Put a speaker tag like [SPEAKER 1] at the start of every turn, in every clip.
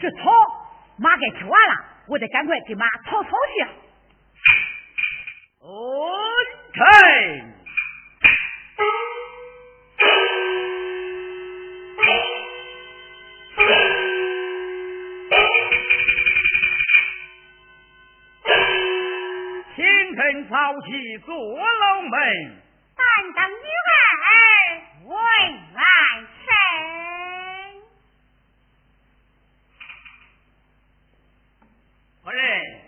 [SPEAKER 1] 这草马该吃完了，我得赶快给马草草去。
[SPEAKER 2] 臣。清晨早起做楼门，
[SPEAKER 3] 但等女儿问来生。
[SPEAKER 2] 夫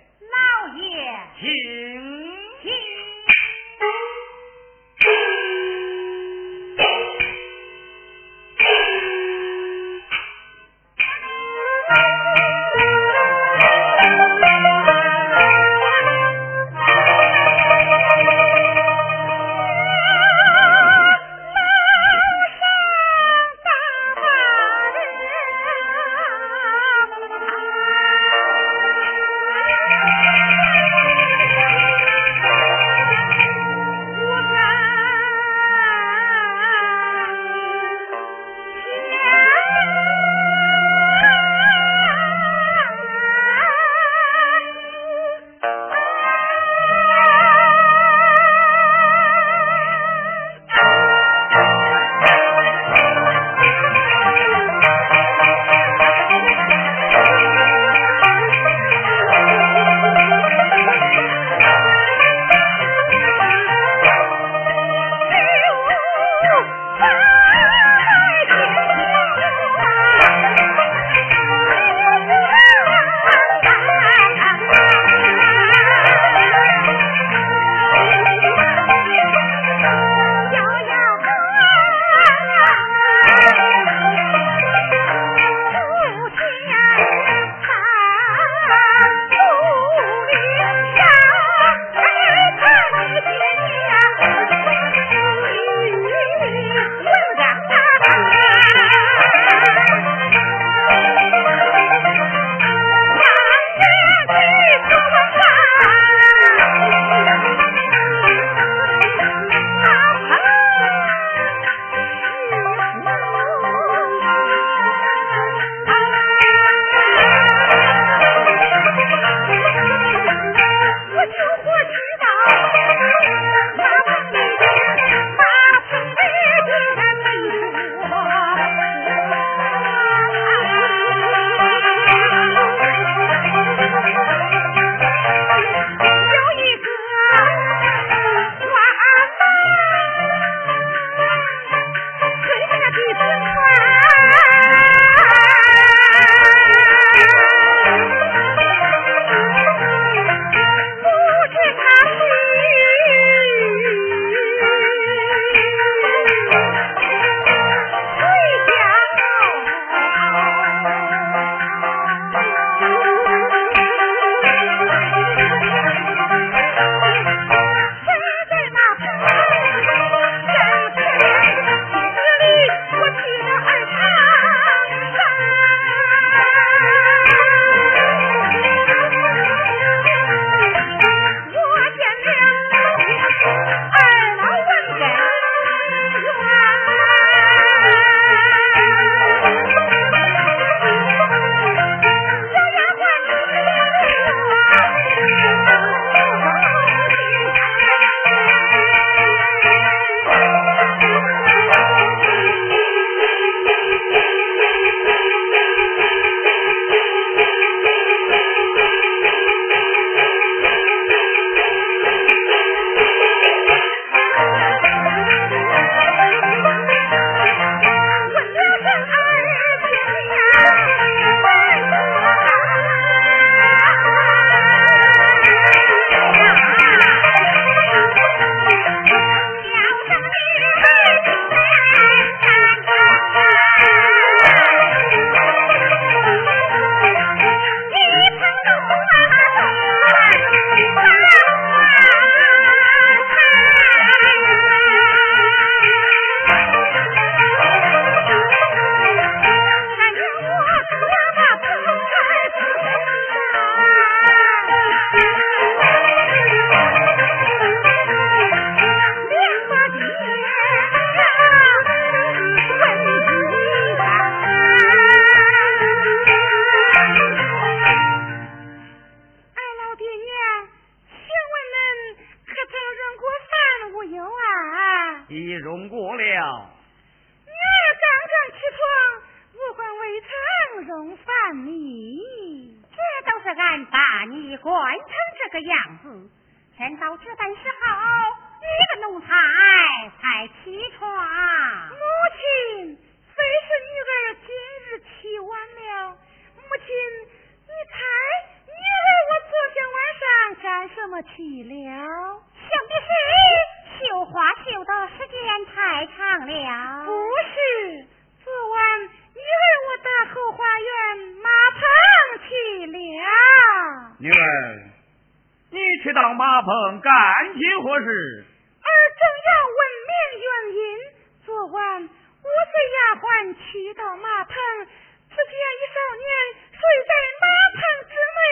[SPEAKER 2] 丫鬟去到马棚，只见一少年睡在马棚之内，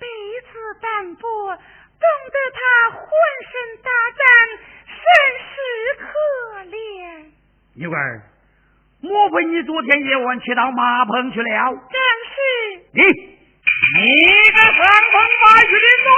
[SPEAKER 2] 被子单薄。冻得他浑身打颤，甚是可怜。
[SPEAKER 1] 女儿，莫非你昨天夜晚骑到马棚去了？
[SPEAKER 2] 正是。
[SPEAKER 1] 你，你个三风八雨的奴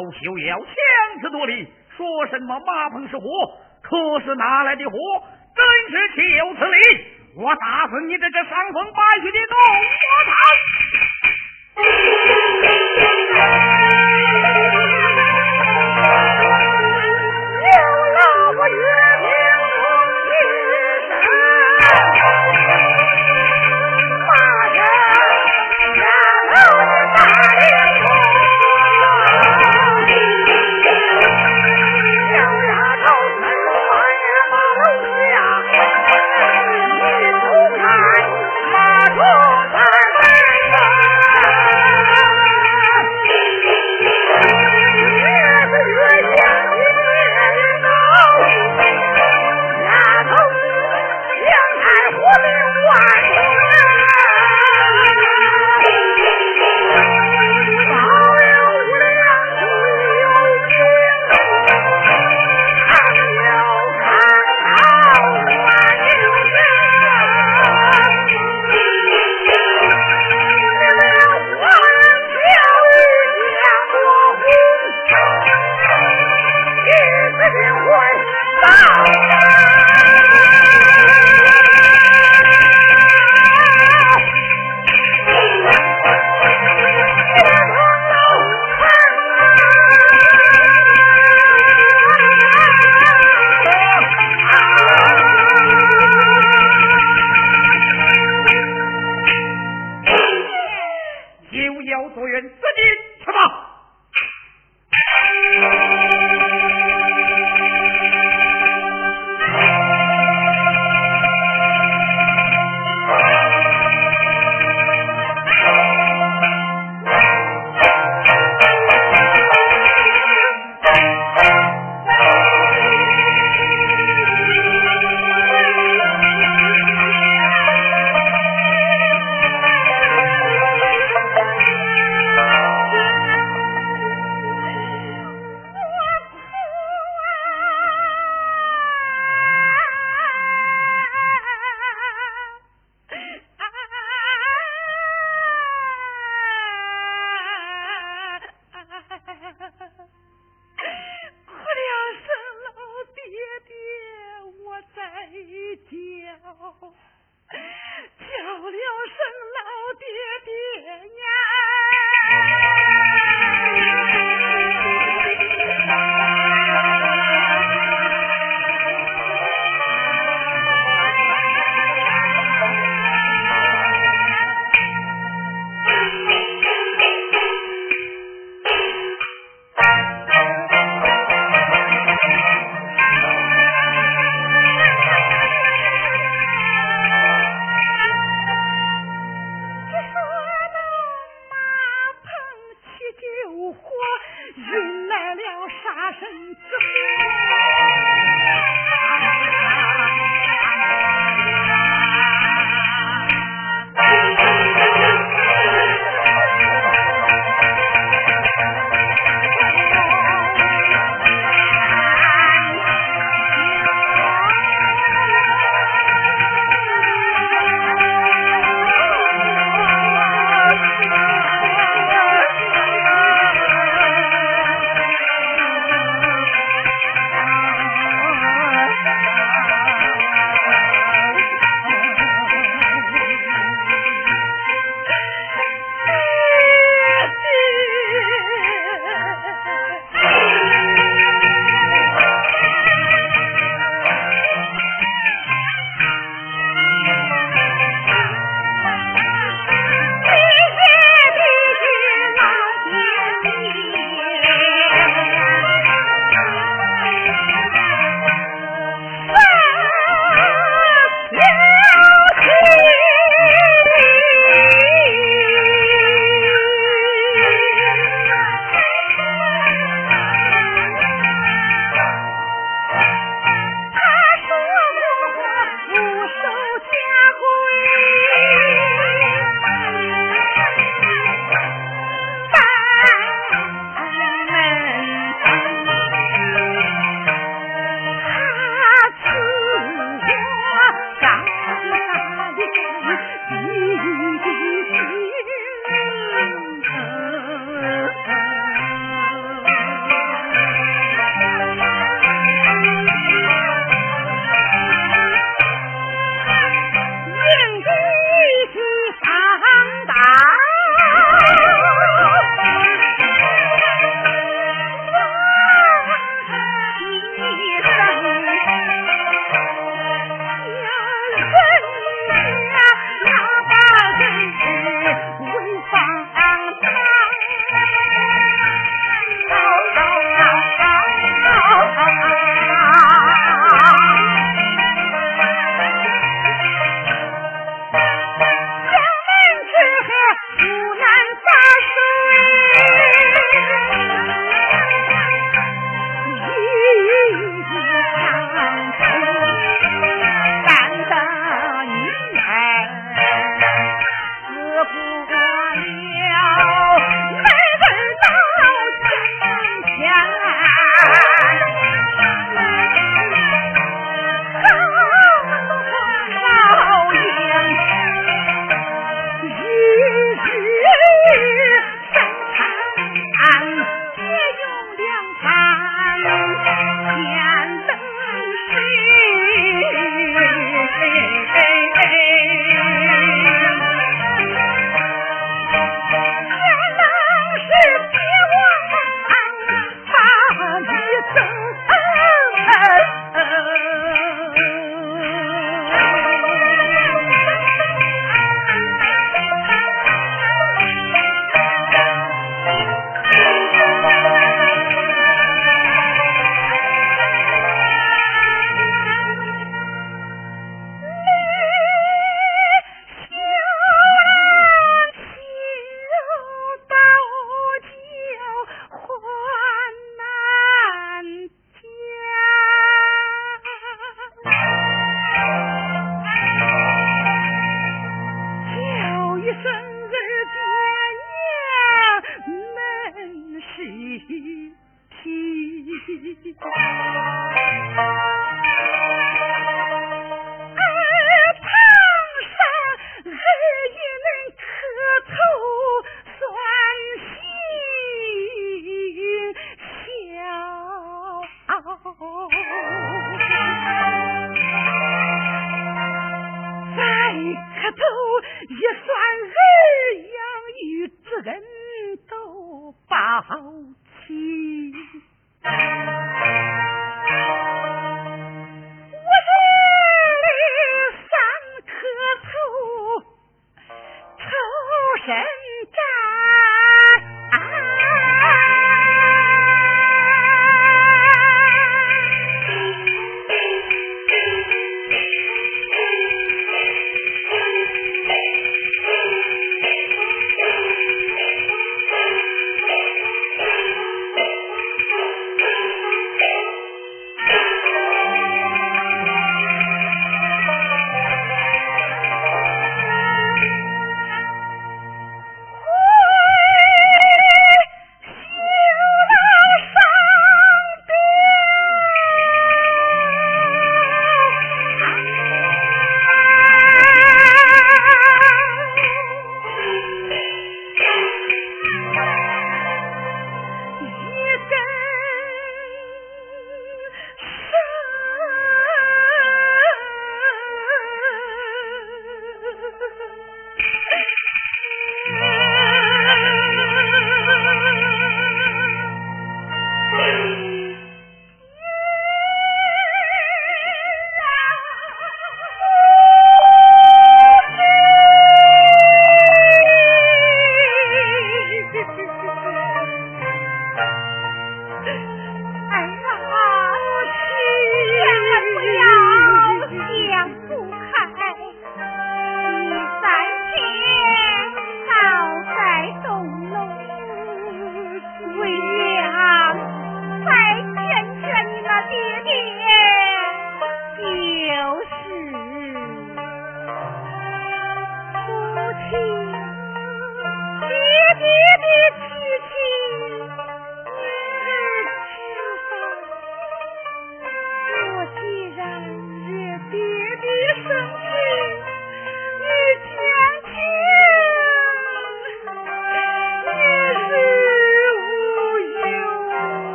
[SPEAKER 1] 休要强词夺理，说什么马棚是火，可是哪来的火？真是岂有此理！我打死你这个伤风败俗的龙魔堂！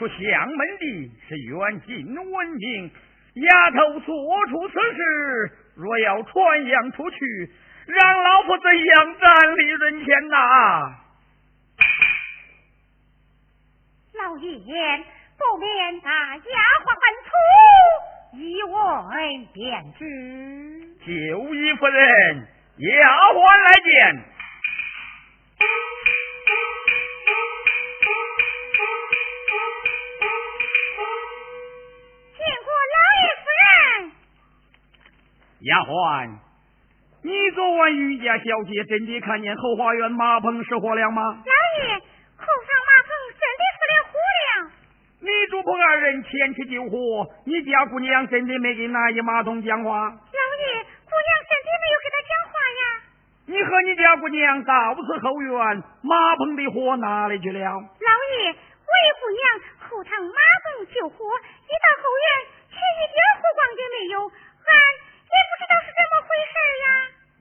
[SPEAKER 2] 出相门的是远近闻名，丫头做出此事，若要传扬出去，让老夫怎样站立人前呐？
[SPEAKER 3] 老爷不免那丫鬟出，一问便知。
[SPEAKER 2] 九姨夫人，丫鬟来见。丫鬟，你昨晚与家小姐真的看见后花园马棚失火了吗？
[SPEAKER 3] 老爷，后上马棚真的失了火了。
[SPEAKER 2] 你主仆二人前去救火，你家姑娘真的没跟那一马桶讲话？
[SPEAKER 3] 老爷，姑娘真的没有跟他讲话呀。
[SPEAKER 2] 你和你家姑娘到此后院，马棚的火哪里去了？
[SPEAKER 3] 老爷，为姑娘后堂马棚救火，一到后院却一点火光也没有，俺也不知道是怎么回事呀。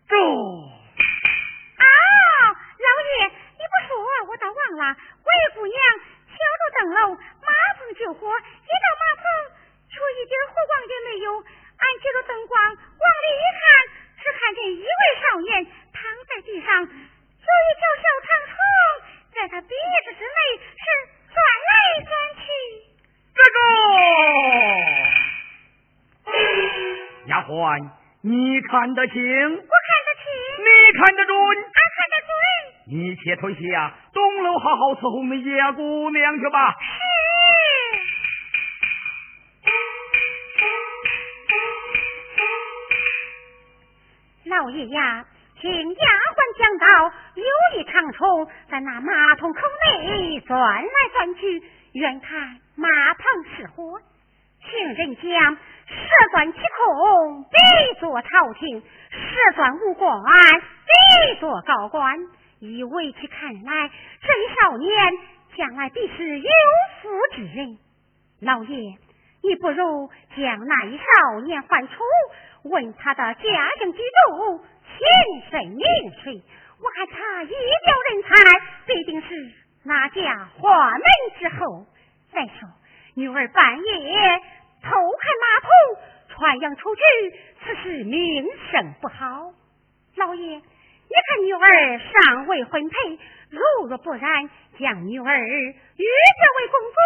[SPEAKER 2] 这
[SPEAKER 3] 啊，老爷，你不说我倒忘了，魏姑娘敲着灯笼，马棚救火，一到马棚却一点火光也没有，俺借着灯光往里一看，只看见一位少年躺在地上，有一条小长虫在他鼻子之内是钻来钻去。
[SPEAKER 2] 这个丫鬟，你看得清？
[SPEAKER 3] 看得
[SPEAKER 2] 准？
[SPEAKER 3] 俺看得准。
[SPEAKER 2] 你且退下，东楼好好伺候你家姑娘去吧。
[SPEAKER 3] 是。老爷呀，听丫鬟讲到，有一长虫在那马桶口内钻来钻去，远看马棚失火。听人讲，射钻七孔，必做朝廷；射钻无关，必做高官。以为其看来，这一少年将来必是有福之人。老爷，你不如将那一少年唤出，问他的家境居住、亲生名谁。我看他一表人才，必定是那家花门之后。再说，女儿半夜偷看马桶，传扬出去，此事名声不好。老爷。你看女儿尚未婚配，如若不然，将女儿与这位公子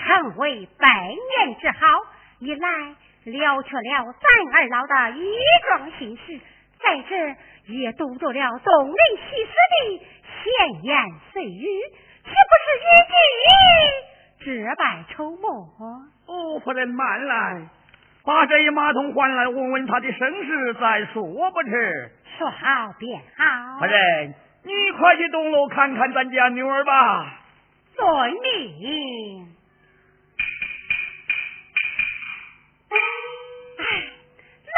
[SPEAKER 3] 成为百年之好，一来了却了咱二老的一桩心事，再者也堵住了众人西舍的闲言碎语，岂不是一举结拜筹谋？
[SPEAKER 2] 哦，夫人慢来，把这一马桶还来，问问他的身世，再说不迟。
[SPEAKER 3] 说好便好。
[SPEAKER 2] 夫人，你快去东楼看看咱家女儿吧。
[SPEAKER 3] 遵命。哎，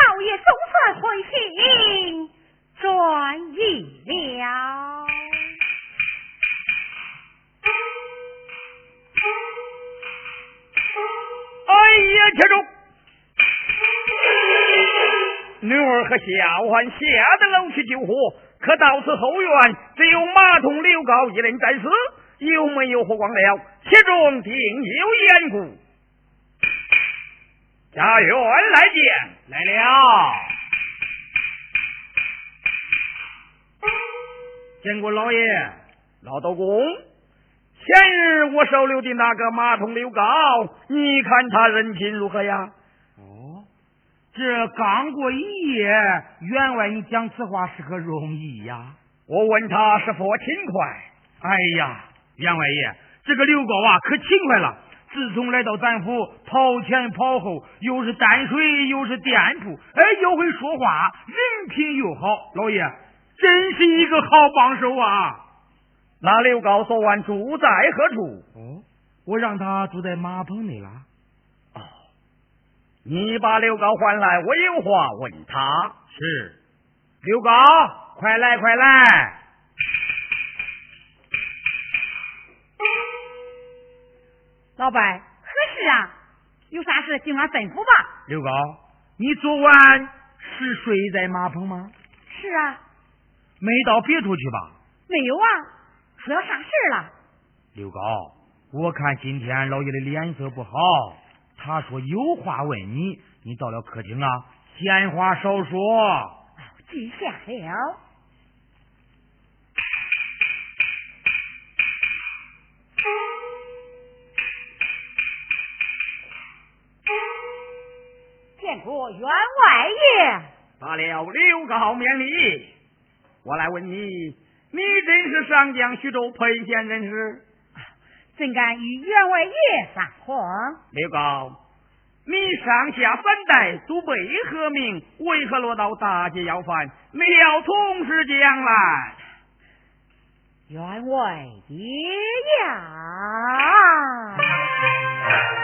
[SPEAKER 3] 老爷总算回心转意了。
[SPEAKER 2] 哎呀，且住！女儿和小环下得楼去救火，可到此后院只有马桶刘高一人在此，有没有火光了？其中定有缘故。家园来见，
[SPEAKER 4] 来了。见过老爷，
[SPEAKER 2] 老道公。前日我收留的那个马桶刘高，你看他人品如何呀？
[SPEAKER 4] 哦这刚过一夜，员外你讲此话是何容易呀？
[SPEAKER 2] 我问他是否勤快？
[SPEAKER 4] 哎呀，员外爷，这个刘高啊可勤快了。自从来到咱府，跑前跑后，又是担水，又是店铺，哎，又会说话，人品又好。老爷，真是一个好帮手啊！
[SPEAKER 2] 那刘高昨晚住在何处？
[SPEAKER 4] 哦，我让他住在马棚内了。
[SPEAKER 2] 哦你把刘高唤来，我有话问他。
[SPEAKER 4] 是，刘高，快来，快来！
[SPEAKER 1] 老板，何事啊？有啥事尽管吩咐吧。
[SPEAKER 4] 刘高，你昨晚是睡在马棚吗？
[SPEAKER 1] 是啊。
[SPEAKER 4] 没到别处去吧？
[SPEAKER 1] 没有啊。出了啥事了？
[SPEAKER 4] 刘高，我看今天老爷的脸色不好。他说有话问你，你到了客厅啊，闲话少说。
[SPEAKER 1] 记下了。见过员外爷。
[SPEAKER 2] 罢了，刘高免礼。我来问你，你真是上将徐州沛县人士？
[SPEAKER 1] 怎敢与员外爷撒谎？
[SPEAKER 2] 刘高，你上下三代祖辈何名？为何落到大街要饭？没了同时将来，
[SPEAKER 1] 员外爷呀！
[SPEAKER 2] 呀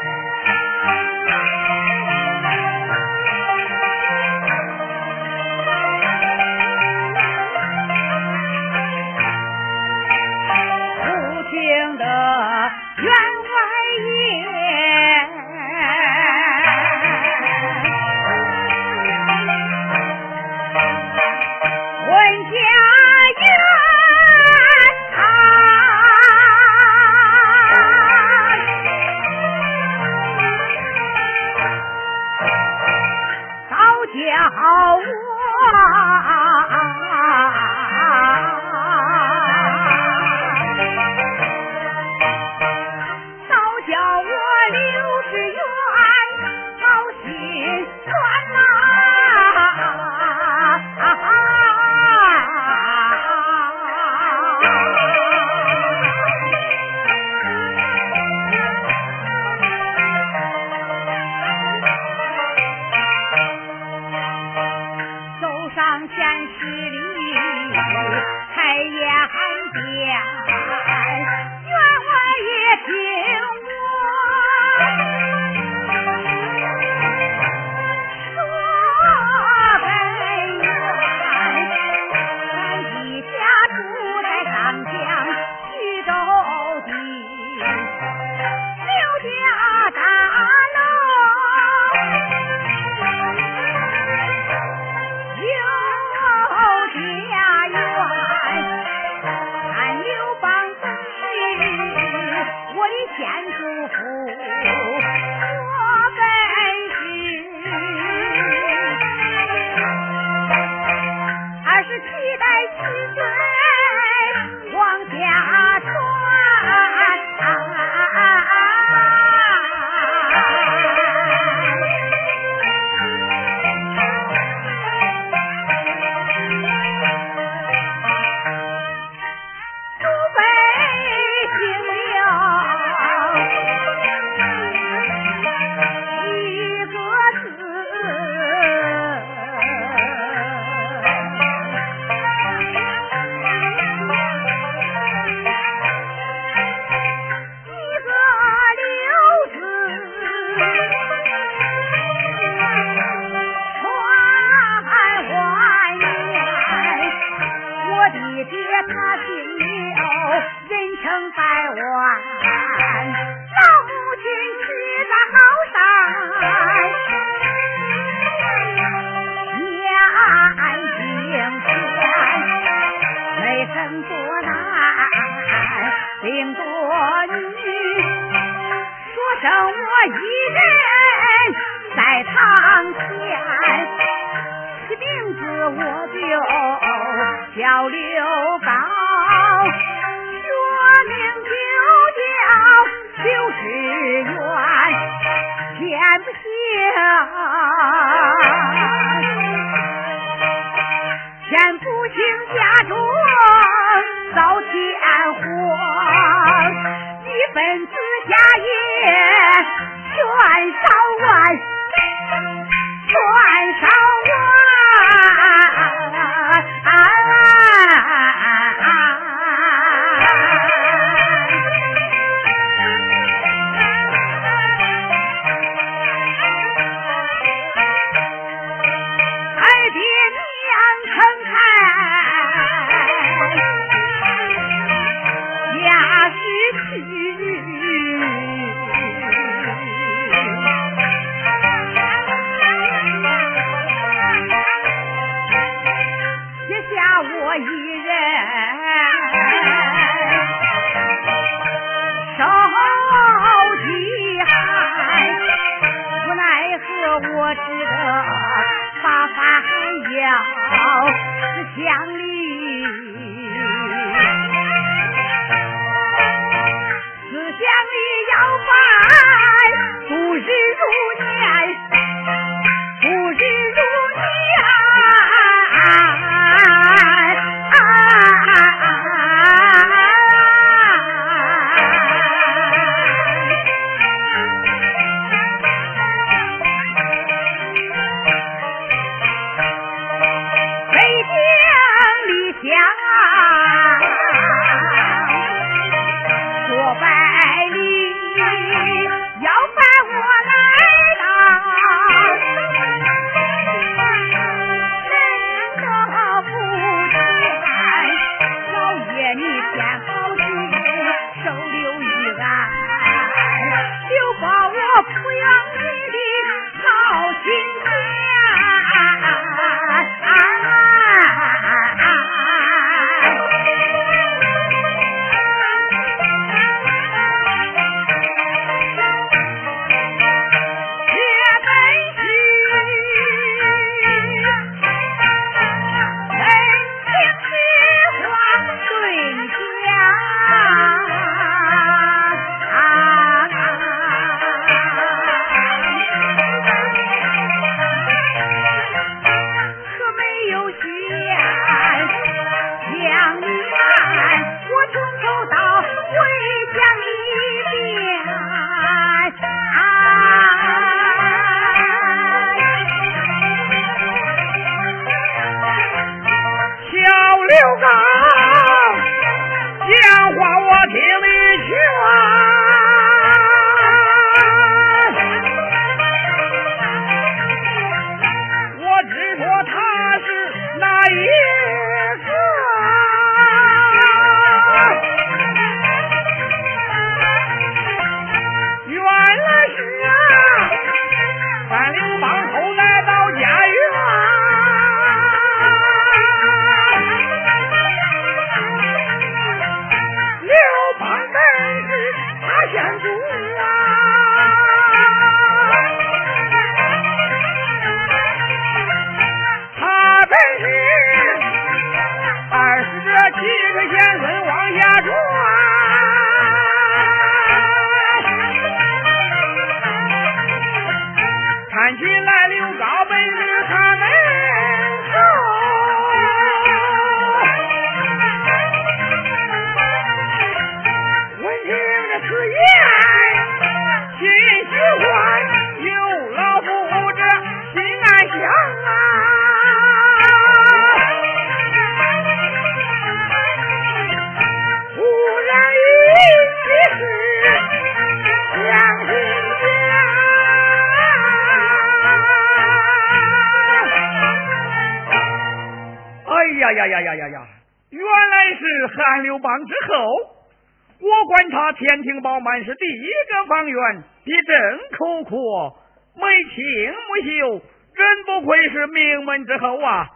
[SPEAKER 2] 天庭饱满是第一个方圆，地震口阔，眉清目秀，真不愧是名门之后啊！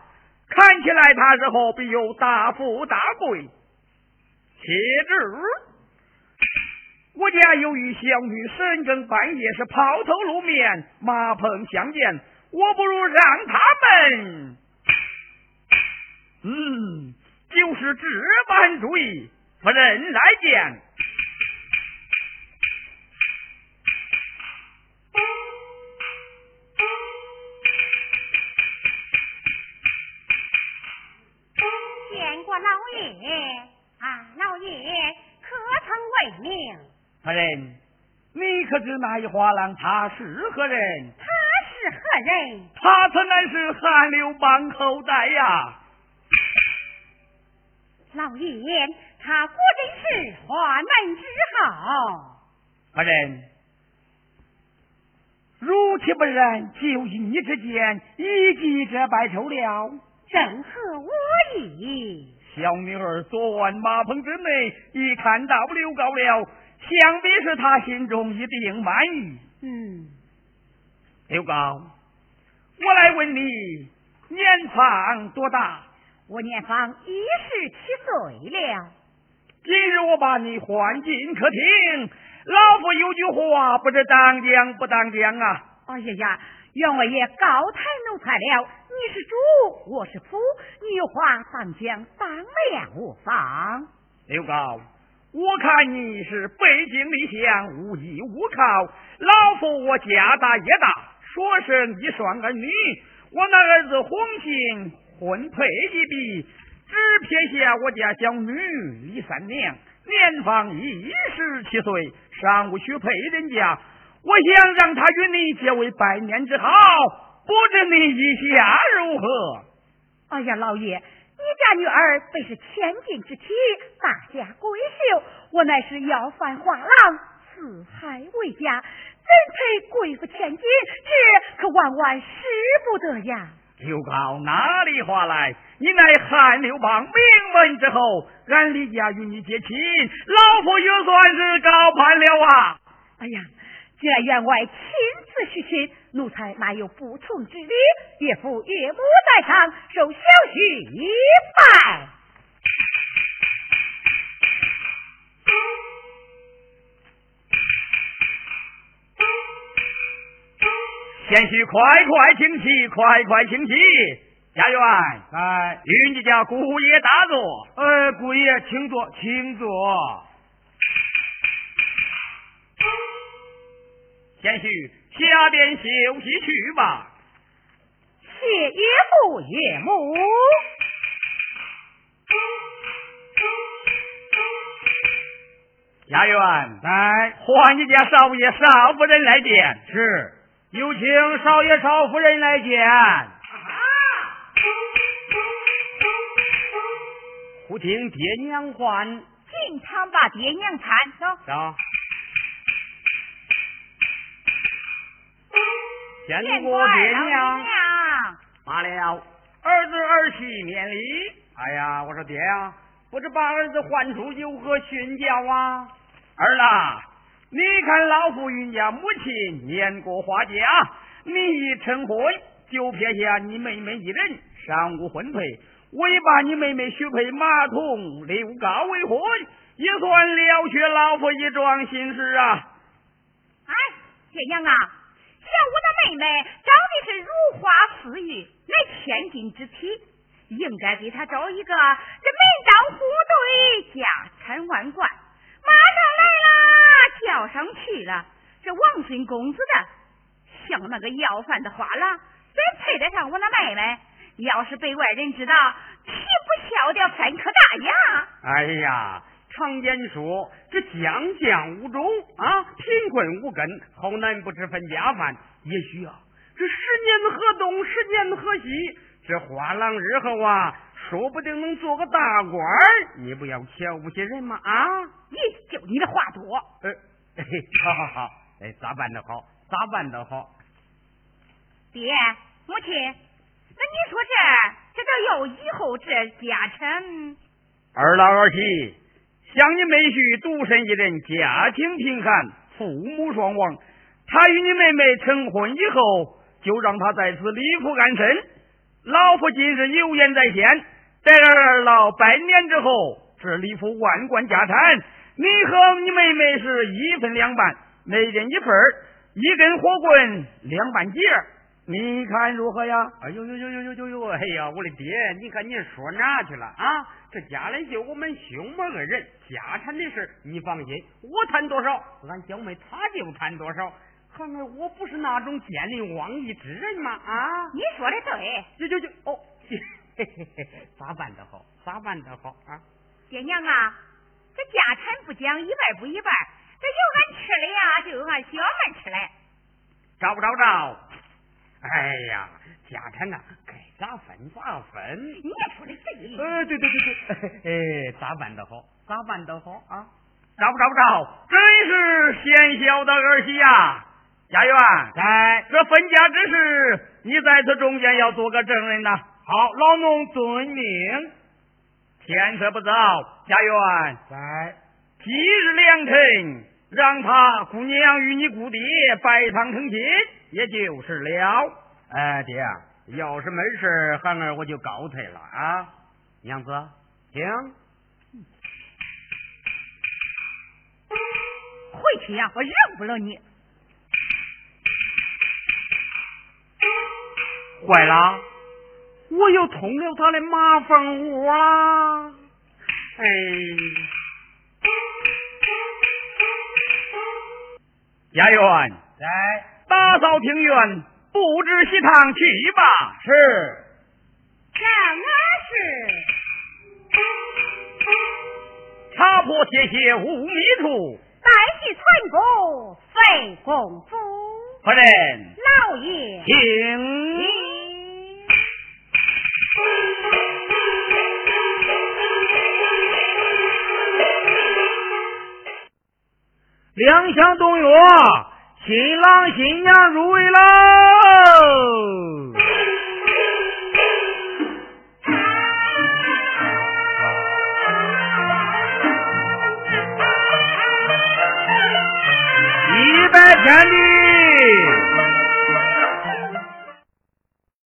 [SPEAKER 2] 看起来他日后必有大富大贵。且知我家由于小女深更半夜是抛头露面，马棚相见，我不如让他们，嗯，就是置办主意，夫人来见。
[SPEAKER 3] 老爷啊，老爷可曾为命？
[SPEAKER 2] 夫人，你可知那一花郎他是何人？
[SPEAKER 3] 他是何人？
[SPEAKER 2] 他曾乃是韩刘邦后代呀。
[SPEAKER 3] 老爷，他果真是花门之好。
[SPEAKER 2] 夫人，如其不然，就一你之间，一计这败仇了。
[SPEAKER 3] 正合我意。
[SPEAKER 2] 小女儿昨晚马棚之内，一看到刘高了，想必是他心中一定满意。
[SPEAKER 3] 嗯，
[SPEAKER 2] 刘高，我来问你，年方多大？
[SPEAKER 3] 我年方一十七岁了。
[SPEAKER 2] 今日我把你唤进客厅，老夫有句话，不知当讲不当讲啊？
[SPEAKER 1] 哎呀呀，员外爷高抬奴才了，你是主，我是夫，你有话当讲，当面无妨。
[SPEAKER 2] 刘高，我看你是背井离乡，无依无靠。老夫我家大业大，所生一双儿女，我那儿子红杏婚配一笔，只撇下我家小女李三娘，年方一十七岁，尚无许配人家。我想让他与你结为百年之好，不知你意下如何？
[SPEAKER 1] 哎呀，老爷，你家女儿本是千金之体，大家闺秀，我乃是要饭画廊，四海为家，怎配贵妇千金？这可万万使不得呀！
[SPEAKER 2] 刘高哪里话来？你乃汉刘邦名门之后，俺李家与你结亲，老夫也算是高攀了啊！
[SPEAKER 1] 哎呀！既然员外亲自许亲，奴才哪有不从之理？岳父岳母在场，受小婿一拜。
[SPEAKER 2] 贤婿快快请起，快快请起。家园，
[SPEAKER 4] 哎，
[SPEAKER 2] 与你家姑爷大坐。
[SPEAKER 4] 呃，姑爷，请坐，请坐。
[SPEAKER 2] 贤婿下边休息去吧。
[SPEAKER 1] 谢岳父岳母。
[SPEAKER 2] 家园，
[SPEAKER 4] 来，
[SPEAKER 2] 唤你家少爷少夫人来见。
[SPEAKER 4] 是，有请少爷少夫人来见。
[SPEAKER 2] 忽听爹娘唤，
[SPEAKER 1] 进堂把爹娘搀走。
[SPEAKER 2] 走。见
[SPEAKER 1] 见
[SPEAKER 2] 过爹
[SPEAKER 1] 娘
[SPEAKER 2] 娘。罢了，儿子儿媳免礼。
[SPEAKER 4] 哎呀，我说爹呀，不知把儿子唤出有何训教啊？
[SPEAKER 2] 儿啦，你看老夫与家母亲年过花甲，你一成婚就撇下你妹妹一人，尚无婚配，我也把你妹妹许配马童刘高为婚，也算了却老夫一桩心事啊。
[SPEAKER 1] 哎，爹娘啊，像我的妹妹长得是如花似玉，乃千金之体，应该给她找一个这门当户对，家产万贯。马上来啦，叫上去了。这王孙公子的，像那个要饭的花郎，怎配得上我那妹妹？要是被外人知道，岂不笑掉三颗大牙？
[SPEAKER 2] 哎呀，常言说这将将无种啊，贫困无根，好男不知分家饭。也许啊，这十年河东，十年河西，这花郎日后啊，说不定能做个大官儿。你不要瞧不起人嘛啊！
[SPEAKER 1] 咦，就你的话多。
[SPEAKER 2] 呃，嘿好好好，哎，咋办都好，咋办都好。
[SPEAKER 1] 爹，母亲，那你说这这都有以后这家产。
[SPEAKER 2] 二老二媳，想你妹婿独身一人，家庭贫寒，父母双亡。他与你妹妹成婚以后，就让他在此立铺安身。老夫今日有言在先，待二老百年之后，这立副万贯家产，你和你妹妹是一分两半，每人一份一根火棍两半截你看如何呀？
[SPEAKER 5] 哎呦呦呦呦呦呦！哎呀，我的爹，你看你说哪去了啊？这家里就我们兄妹二人，家产的事你放心，我贪多少，俺小妹她就贪多少。看来，我不是那种见利忘义之人嘛？啊！
[SPEAKER 1] 你说的对。
[SPEAKER 5] 就就就哦，嘿嘿嘿，咋办的好？咋办的好啊？
[SPEAKER 1] 爹娘啊，这家产不讲一半不一半，这有俺吃的呀，就有俺小妹吃的。
[SPEAKER 5] 找不找着？哎呀，家产啊，该咋分咋分。
[SPEAKER 1] 你说的对。
[SPEAKER 5] 呃，对对对对，哎，咋办的好？咋办的好啊？
[SPEAKER 2] 找不找不着？真是贤孝的儿媳呀！家园，
[SPEAKER 5] 在
[SPEAKER 2] 这分家之事，你在此中间要做个证人呐。
[SPEAKER 4] 好，老农遵命。
[SPEAKER 2] 天色不早，家园
[SPEAKER 5] 在
[SPEAKER 2] 今日良辰，让他姑娘与你姑爹拜堂成亲，也就是了。
[SPEAKER 5] 哎，爹，要是没事，孩儿我就告退了啊。娘子，请
[SPEAKER 1] 回去呀，我认不了你。
[SPEAKER 5] 坏了，我又捅了他的马蜂窝啦！哎，
[SPEAKER 2] 家园
[SPEAKER 5] 在
[SPEAKER 2] 打扫庭院，布置喜堂，去吧。
[SPEAKER 5] 是，
[SPEAKER 1] 让我
[SPEAKER 2] 是茶破铁鞋无觅处，
[SPEAKER 3] 待续存功费功夫。
[SPEAKER 2] 夫人，
[SPEAKER 3] 老爷，
[SPEAKER 2] 请。
[SPEAKER 4] 两相动约，新郎新娘入围喽！一拜天地。